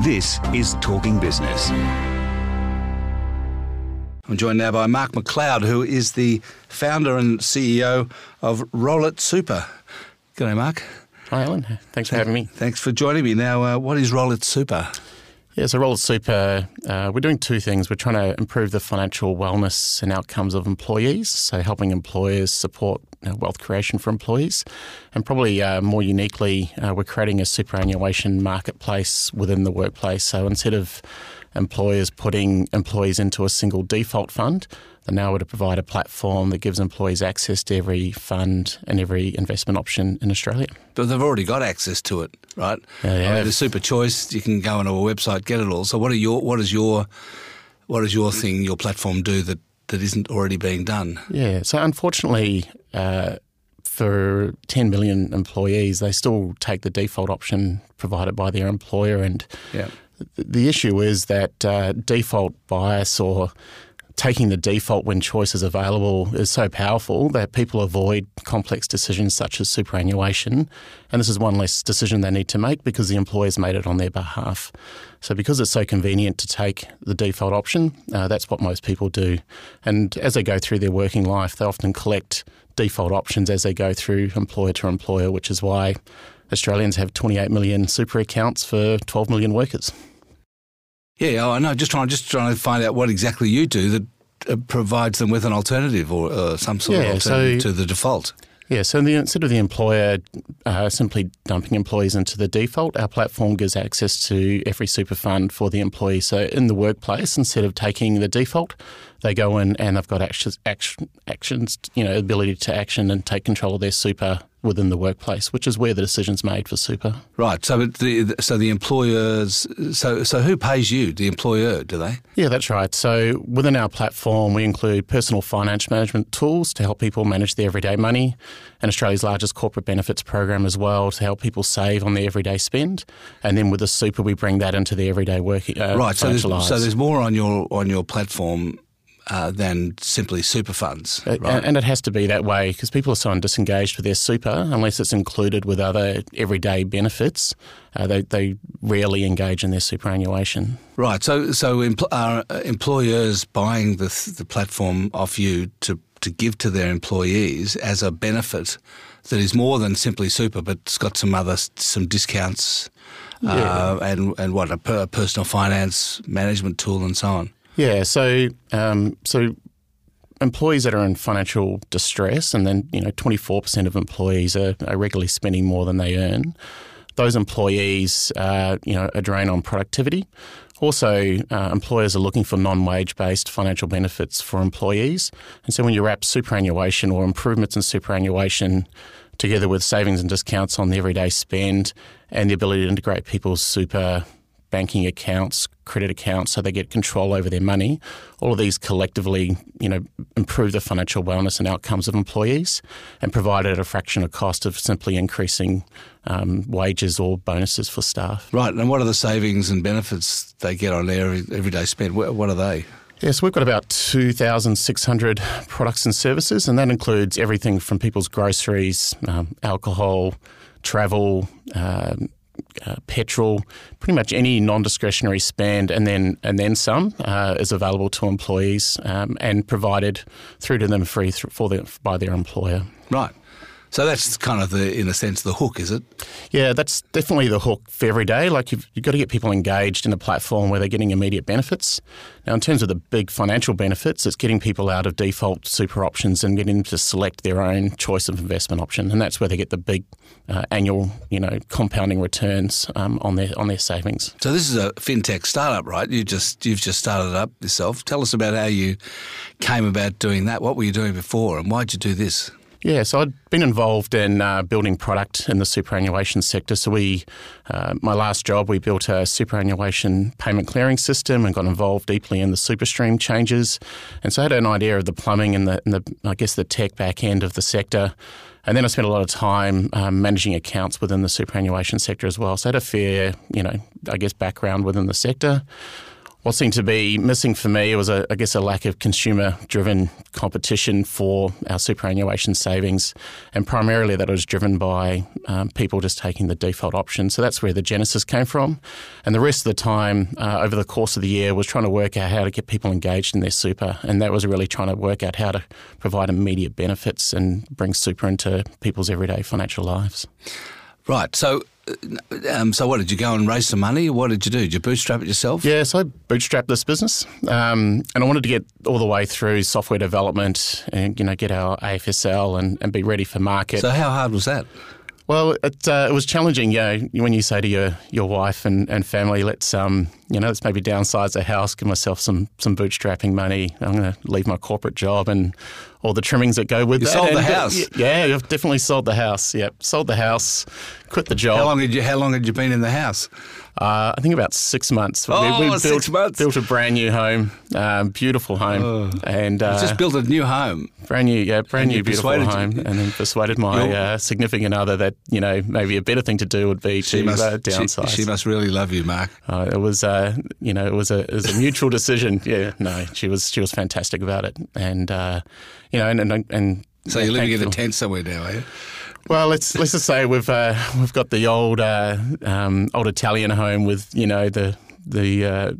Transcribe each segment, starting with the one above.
This is Talking Business. I'm joined now by Mark McLeod, who is the founder and CEO of Rollit Super. G'day, Mark. Hi, Alan. Thanks for having me. Thanks for joining me. Now, uh, what is Roll It Super? Yeah, so Roll Super, uh, we're doing two things. We're trying to improve the financial wellness and outcomes of employees, so helping employers support wealth creation for employees. And probably uh, more uniquely, uh, we're creating a superannuation marketplace within the workplace. So instead of employers putting employees into a single default fund, they're now able to provide a platform that gives employees access to every fund and every investment option in Australia. But they've already got access to it, right? Yeah, I mean, the Super Choice, you can go onto a website, get it all. So, what are your what is your what does your thing, your platform do that that isn't already being done? Yeah. So, unfortunately. Uh, for 10 million employees, they still take the default option provided by their employer. And yeah. the issue is that uh, default bias or taking the default when choice is available is so powerful that people avoid complex decisions such as superannuation. And this is one less decision they need to make because the employer's made it on their behalf. So, because it's so convenient to take the default option, uh, that's what most people do. And as they go through their working life, they often collect default options as they go through employer to employer, which is why Australians have 28 million super accounts for 12 million workers. Yeah, I know. Just trying, just trying to find out what exactly you do that uh, provides them with an alternative or uh, some sort Yeah, of alternative so- to the default. Yeah, so the, instead of the employer uh, simply dumping employees into the default, our platform gives access to every super fund for the employee. So in the workplace, instead of taking the default, they go in and they've got actions, action, actions, you know, ability to action and take control of their super within the workplace, which is where the decision's made for super. Right. So the so the employers. So so who pays you? The employer, do they? Yeah, that's right. So within our platform, we include personal finance management tools to help people manage their everyday money, and Australia's largest corporate benefits program as well to help people save on their everyday spend. And then with the super, we bring that into the everyday working uh, Right. So there's, lives. so there's more on your on your platform uh, than simply super funds. Uh, Right. And it has to be that way because people are so disengaged with their super unless it's included with other everyday benefits. Uh, they, they rarely engage in their superannuation. Right. So so empl- are uh, employers buying the the platform off you to to give to their employees as a benefit that is more than simply super, but it's got some other some discounts uh, and and what a, per, personal finance management tool and so on. Yeah, so um, so employees that are in financial distress, and then you know twenty four percent of employees are, are regularly spending more than they earn. Those employees, uh, you know, a drain on productivity. Also, uh, employers are looking for non-wage based financial benefits for employees, and so when you wrap superannuation or improvements in superannuation together with savings and discounts on the everyday spend and the ability to integrate people's super banking accounts, credit accounts, so they get control over their money. All of these collectively, you know, improve the financial wellness and outcomes of employees, and provide at a fraction of cost of simply increasing um, wages or bonuses for staff. Right. And what are the savings and benefits they get on their everyday spend? What, what are they? Yes, we've got about 2,600 products and services, and that includes everything from people's groceries, um, alcohol, travel, um, uh, petrol, pretty much any non-discretionary spend, and then and then some uh, is available to employees um, and provided through to them free th- for by their employer. Right. So that's kind of the, in a sense, the hook, is it? Yeah, that's definitely the hook for every day. Like you've, you've got to get people engaged in a platform where they're getting immediate benefits. Now, in terms of the big financial benefits, it's getting people out of default super options and getting them to select their own choice of investment option, and that's where they get the big uh, annual, you know, compounding returns um, on their on their savings. So this is a fintech startup, right? You just you've just started it up yourself. Tell us about how you came about doing that. What were you doing before, and why'd you do this? Yeah, so I'd been involved in uh, building product in the superannuation sector. So we, uh, my last job, we built a superannuation payment clearing system and got involved deeply in the SuperStream changes, and so I had an idea of the plumbing and the, and the I guess the tech back end of the sector. And then I spent a lot of time um, managing accounts within the superannuation sector as well. So I had a fair, you know, I guess background within the sector what seemed to be missing for me was, a, I guess, a lack of consumer-driven competition for our superannuation savings, and primarily that was driven by um, people just taking the default option. So that's where the genesis came from, and the rest of the time uh, over the course of the year was trying to work out how to get people engaged in their super, and that was really trying to work out how to provide immediate benefits and bring super into people's everyday financial lives. Right. So, um, so what did you go and raise some money? What did you do? Did you bootstrap it yourself? Yeah, so I bootstrapped this business, um, and I wanted to get all the way through software development and you know get our AFSL and, and be ready for market. So, how hard was that? Well, it, uh, it was challenging. You know, when you say to your, your wife and, and family, let's um, you know, let's maybe downsize the house, give myself some some bootstrapping money. I'm going to leave my corporate job and all the trimmings that go with you that. Sold and, the house. Yeah, I've definitely sold the house. Yep, sold the house, quit the job. How long had you How long had you been in the house? Uh, I think about six months. Oh, we, we six built, months. Built a brand new home, um, beautiful home, Oh. and uh, just built a new home. brand new, yeah, brand And new, beautiful home, and then persuaded my uh, significant other that you know maybe a better thing to do would be She to must. uh, she, downsize. she must really love you, Mark. Uh, it was, uh, you know, it was a it was a mutual decision. Yeah, no, she was she was fantastic about it, and uh, you know, and and, and So you're living in a tent somewhere now, are you? Well, let's let's just say we've uh, we've got the old uh, um, old Italian home with you know the the uh,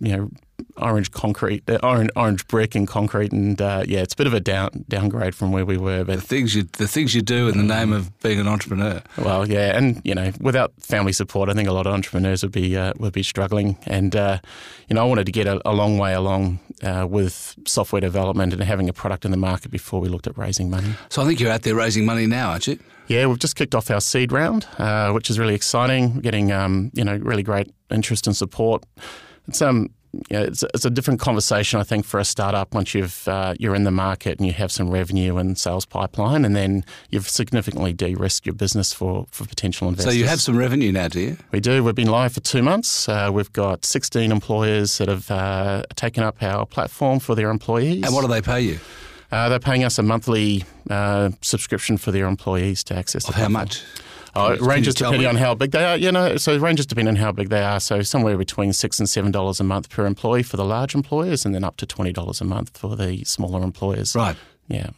you know orange concrete, uh, orange orange brick and concrete, and uh, yeah, it's a bit of a down downgrade from where we were. The But things you the things you do in the name of being an entrepreneur. well, yeah, and you know, without family support, I think a lot of entrepreneurs would be uh, would be struggling. And uh, you know, I wanted to get a, a long way along uh, with software development and having a product in the market before we looked at raising money. So I think you're out there raising money now, aren't you? Yeah, we've just kicked off our seed round, uh, which is really exciting. Getting um, you know really great interest and support. It's um you know, it's, it's a different conversation I think for a startup once you've uh, you're in the market and you have some revenue and sales pipeline, and then you've significantly de-risked your business for for potential investors. So you have some revenue now, do you? We do. We've been live for two months. Uh, we've got 16 employers that have uh, taken up our platform for their employees. And what do they pay you? Uh, they're paying us a monthly uh, subscription for their employees to access. the Of how platform. much? Oh, it ranges can you tell depending on how big they are. You know, so it ranges depending on how big they are. So somewhere between six and seven dollars a month per employee for the large employers, and then up to twenty dollars a month for the smaller employers. Right. Yeah.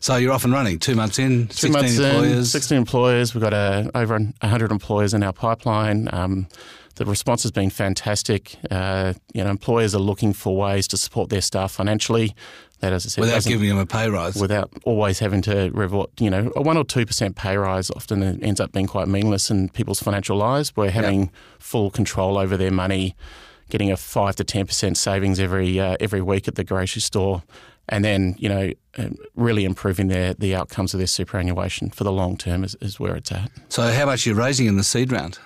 So you're off and running. Two months in, Two 16 months in, employers. 16 employers. We've got uh, over 100 employers in our pipeline. Um, the response has been fantastic. Uh, you know, employers are looking for ways to support their staff financially. That, as I said, without giving them a pay rise. without always having to revert, you know, a one or two percent pay rise often ends up being quite meaningless in people's financial lives. Where having full control over their money, getting a five to ten percent savings every uh, every week at the grocery store, and then you know, um, really improving their the outcomes of their superannuation for the long term is, is where it's at. So how much are you raising in the seed round?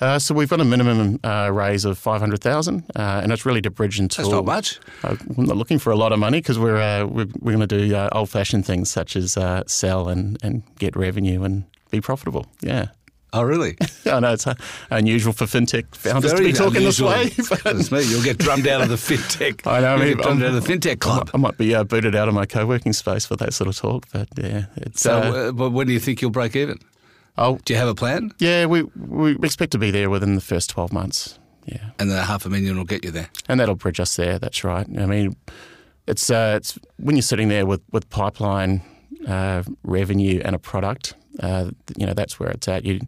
Uh, so we've got a minimum uh, raise of five hundred thousand, uh, and it's really to bridge until. That's not much. Uh, I'm not looking for a lot of money because we're, uh, we're we're going to do uh, old fashioned things such as uh, sell and, and get revenue and be profitable. Yeah, Oh, really? I know it's uh, unusual for fintech founders to be talking unusual. this way. but Goodness me, you'll get drummed out of the fintech. I know, I mean, get drummed I'm, out of the fintech I club. might, I might be uh, booted out of my co-working space for that sort of talk, but yeah, it's. So, uh, uh, but when do you think you'll break even? Oh, Do you have a plan? yeah, we we expect to be there within the first twelve months. Yeah. And the half a million will get you there. and that'll bridge us there. That's right. I mean, it's uh, it's when you're sitting there with with pipeline uh, revenue and a product. Uh, you know, that's where it's at. You,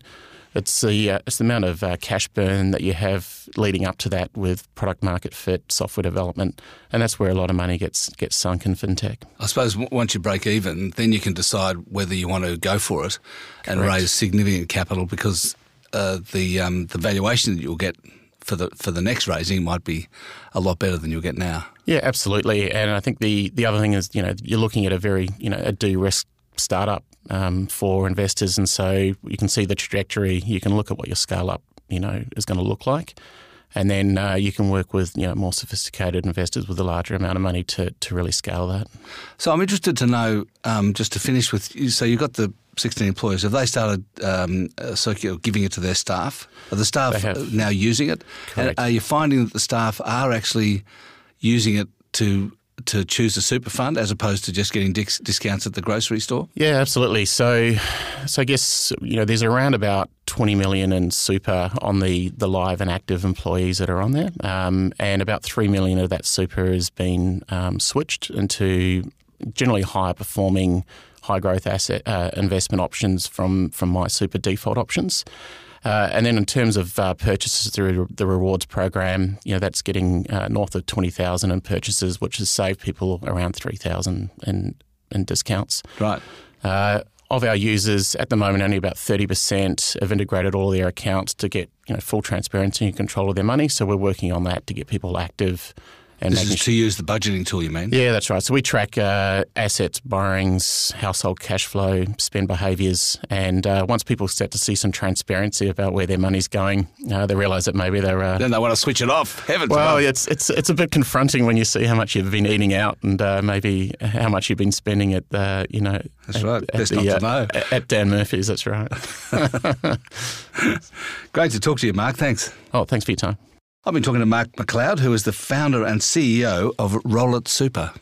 it's the uh, it's the amount of uh, cash burn that you have leading up to that with product market fit, software development, and that's where a lot of money gets gets sunk in fintech. I suppose w- once you break even, then you can decide whether you want to go for it and Correct. raise significant capital because uh, the um, the valuation that you'll get for the for the next raising might be a lot better than you'll get now. Yeah, absolutely. And I think the the other thing is, you know, you're looking at a very, you know, a de-risk startup um, for investors, and so you can see the trajectory. You can look at what your scale up, you know, is going to look like, and then uh, you can work with you know more sophisticated investors with a larger amount of money to to really scale that. So I'm interested to know, um, just to finish with, you, so you've got the 16 employees, Have they started um, uh, circular, giving it to their staff? Are the staff uh, now using it? Correct. And are you finding that the staff are actually using it to to choose a super fund as opposed to just getting dis- discounts at the grocery store? Yeah, absolutely. So, so I guess you know there's around about 20 million in super on the the live and active employees that are on there, um, and about three million of that super has been um, switched into generally higher performing, high growth asset uh, investment options from from MySuper default options. Uh, and then in terms of uh, purchases through the rewards program, you know that's getting uh, north of twenty thousand in purchases, which has saved people around three thousand in in discounts. Right. Uh, of our users at the moment, only about thirty percent have integrated all their accounts to get you know full transparency and control of their money. So we're working on that to get people active and this is to use the budgeting tool, you mean? Yeah, that's right. So we track uh, assets, borrowings, household cash flow, spend behaviours, and uh, once people start to see some transparency about where their money's going, uh, they realise that maybe they're uh, then they want to switch it off. Heavens well, above. it's it's it's a bit confronting when you see how much you've been eating out and uh, maybe how much you've been spending at the you know. That's at, right. Best the, not to know. At Dan Murphy's. That's right. Great to talk to you, Mark. Thanks. Oh, thanks for your time. I've been talking to Mark McLeod, who is the founder and CEO of Rollit Super.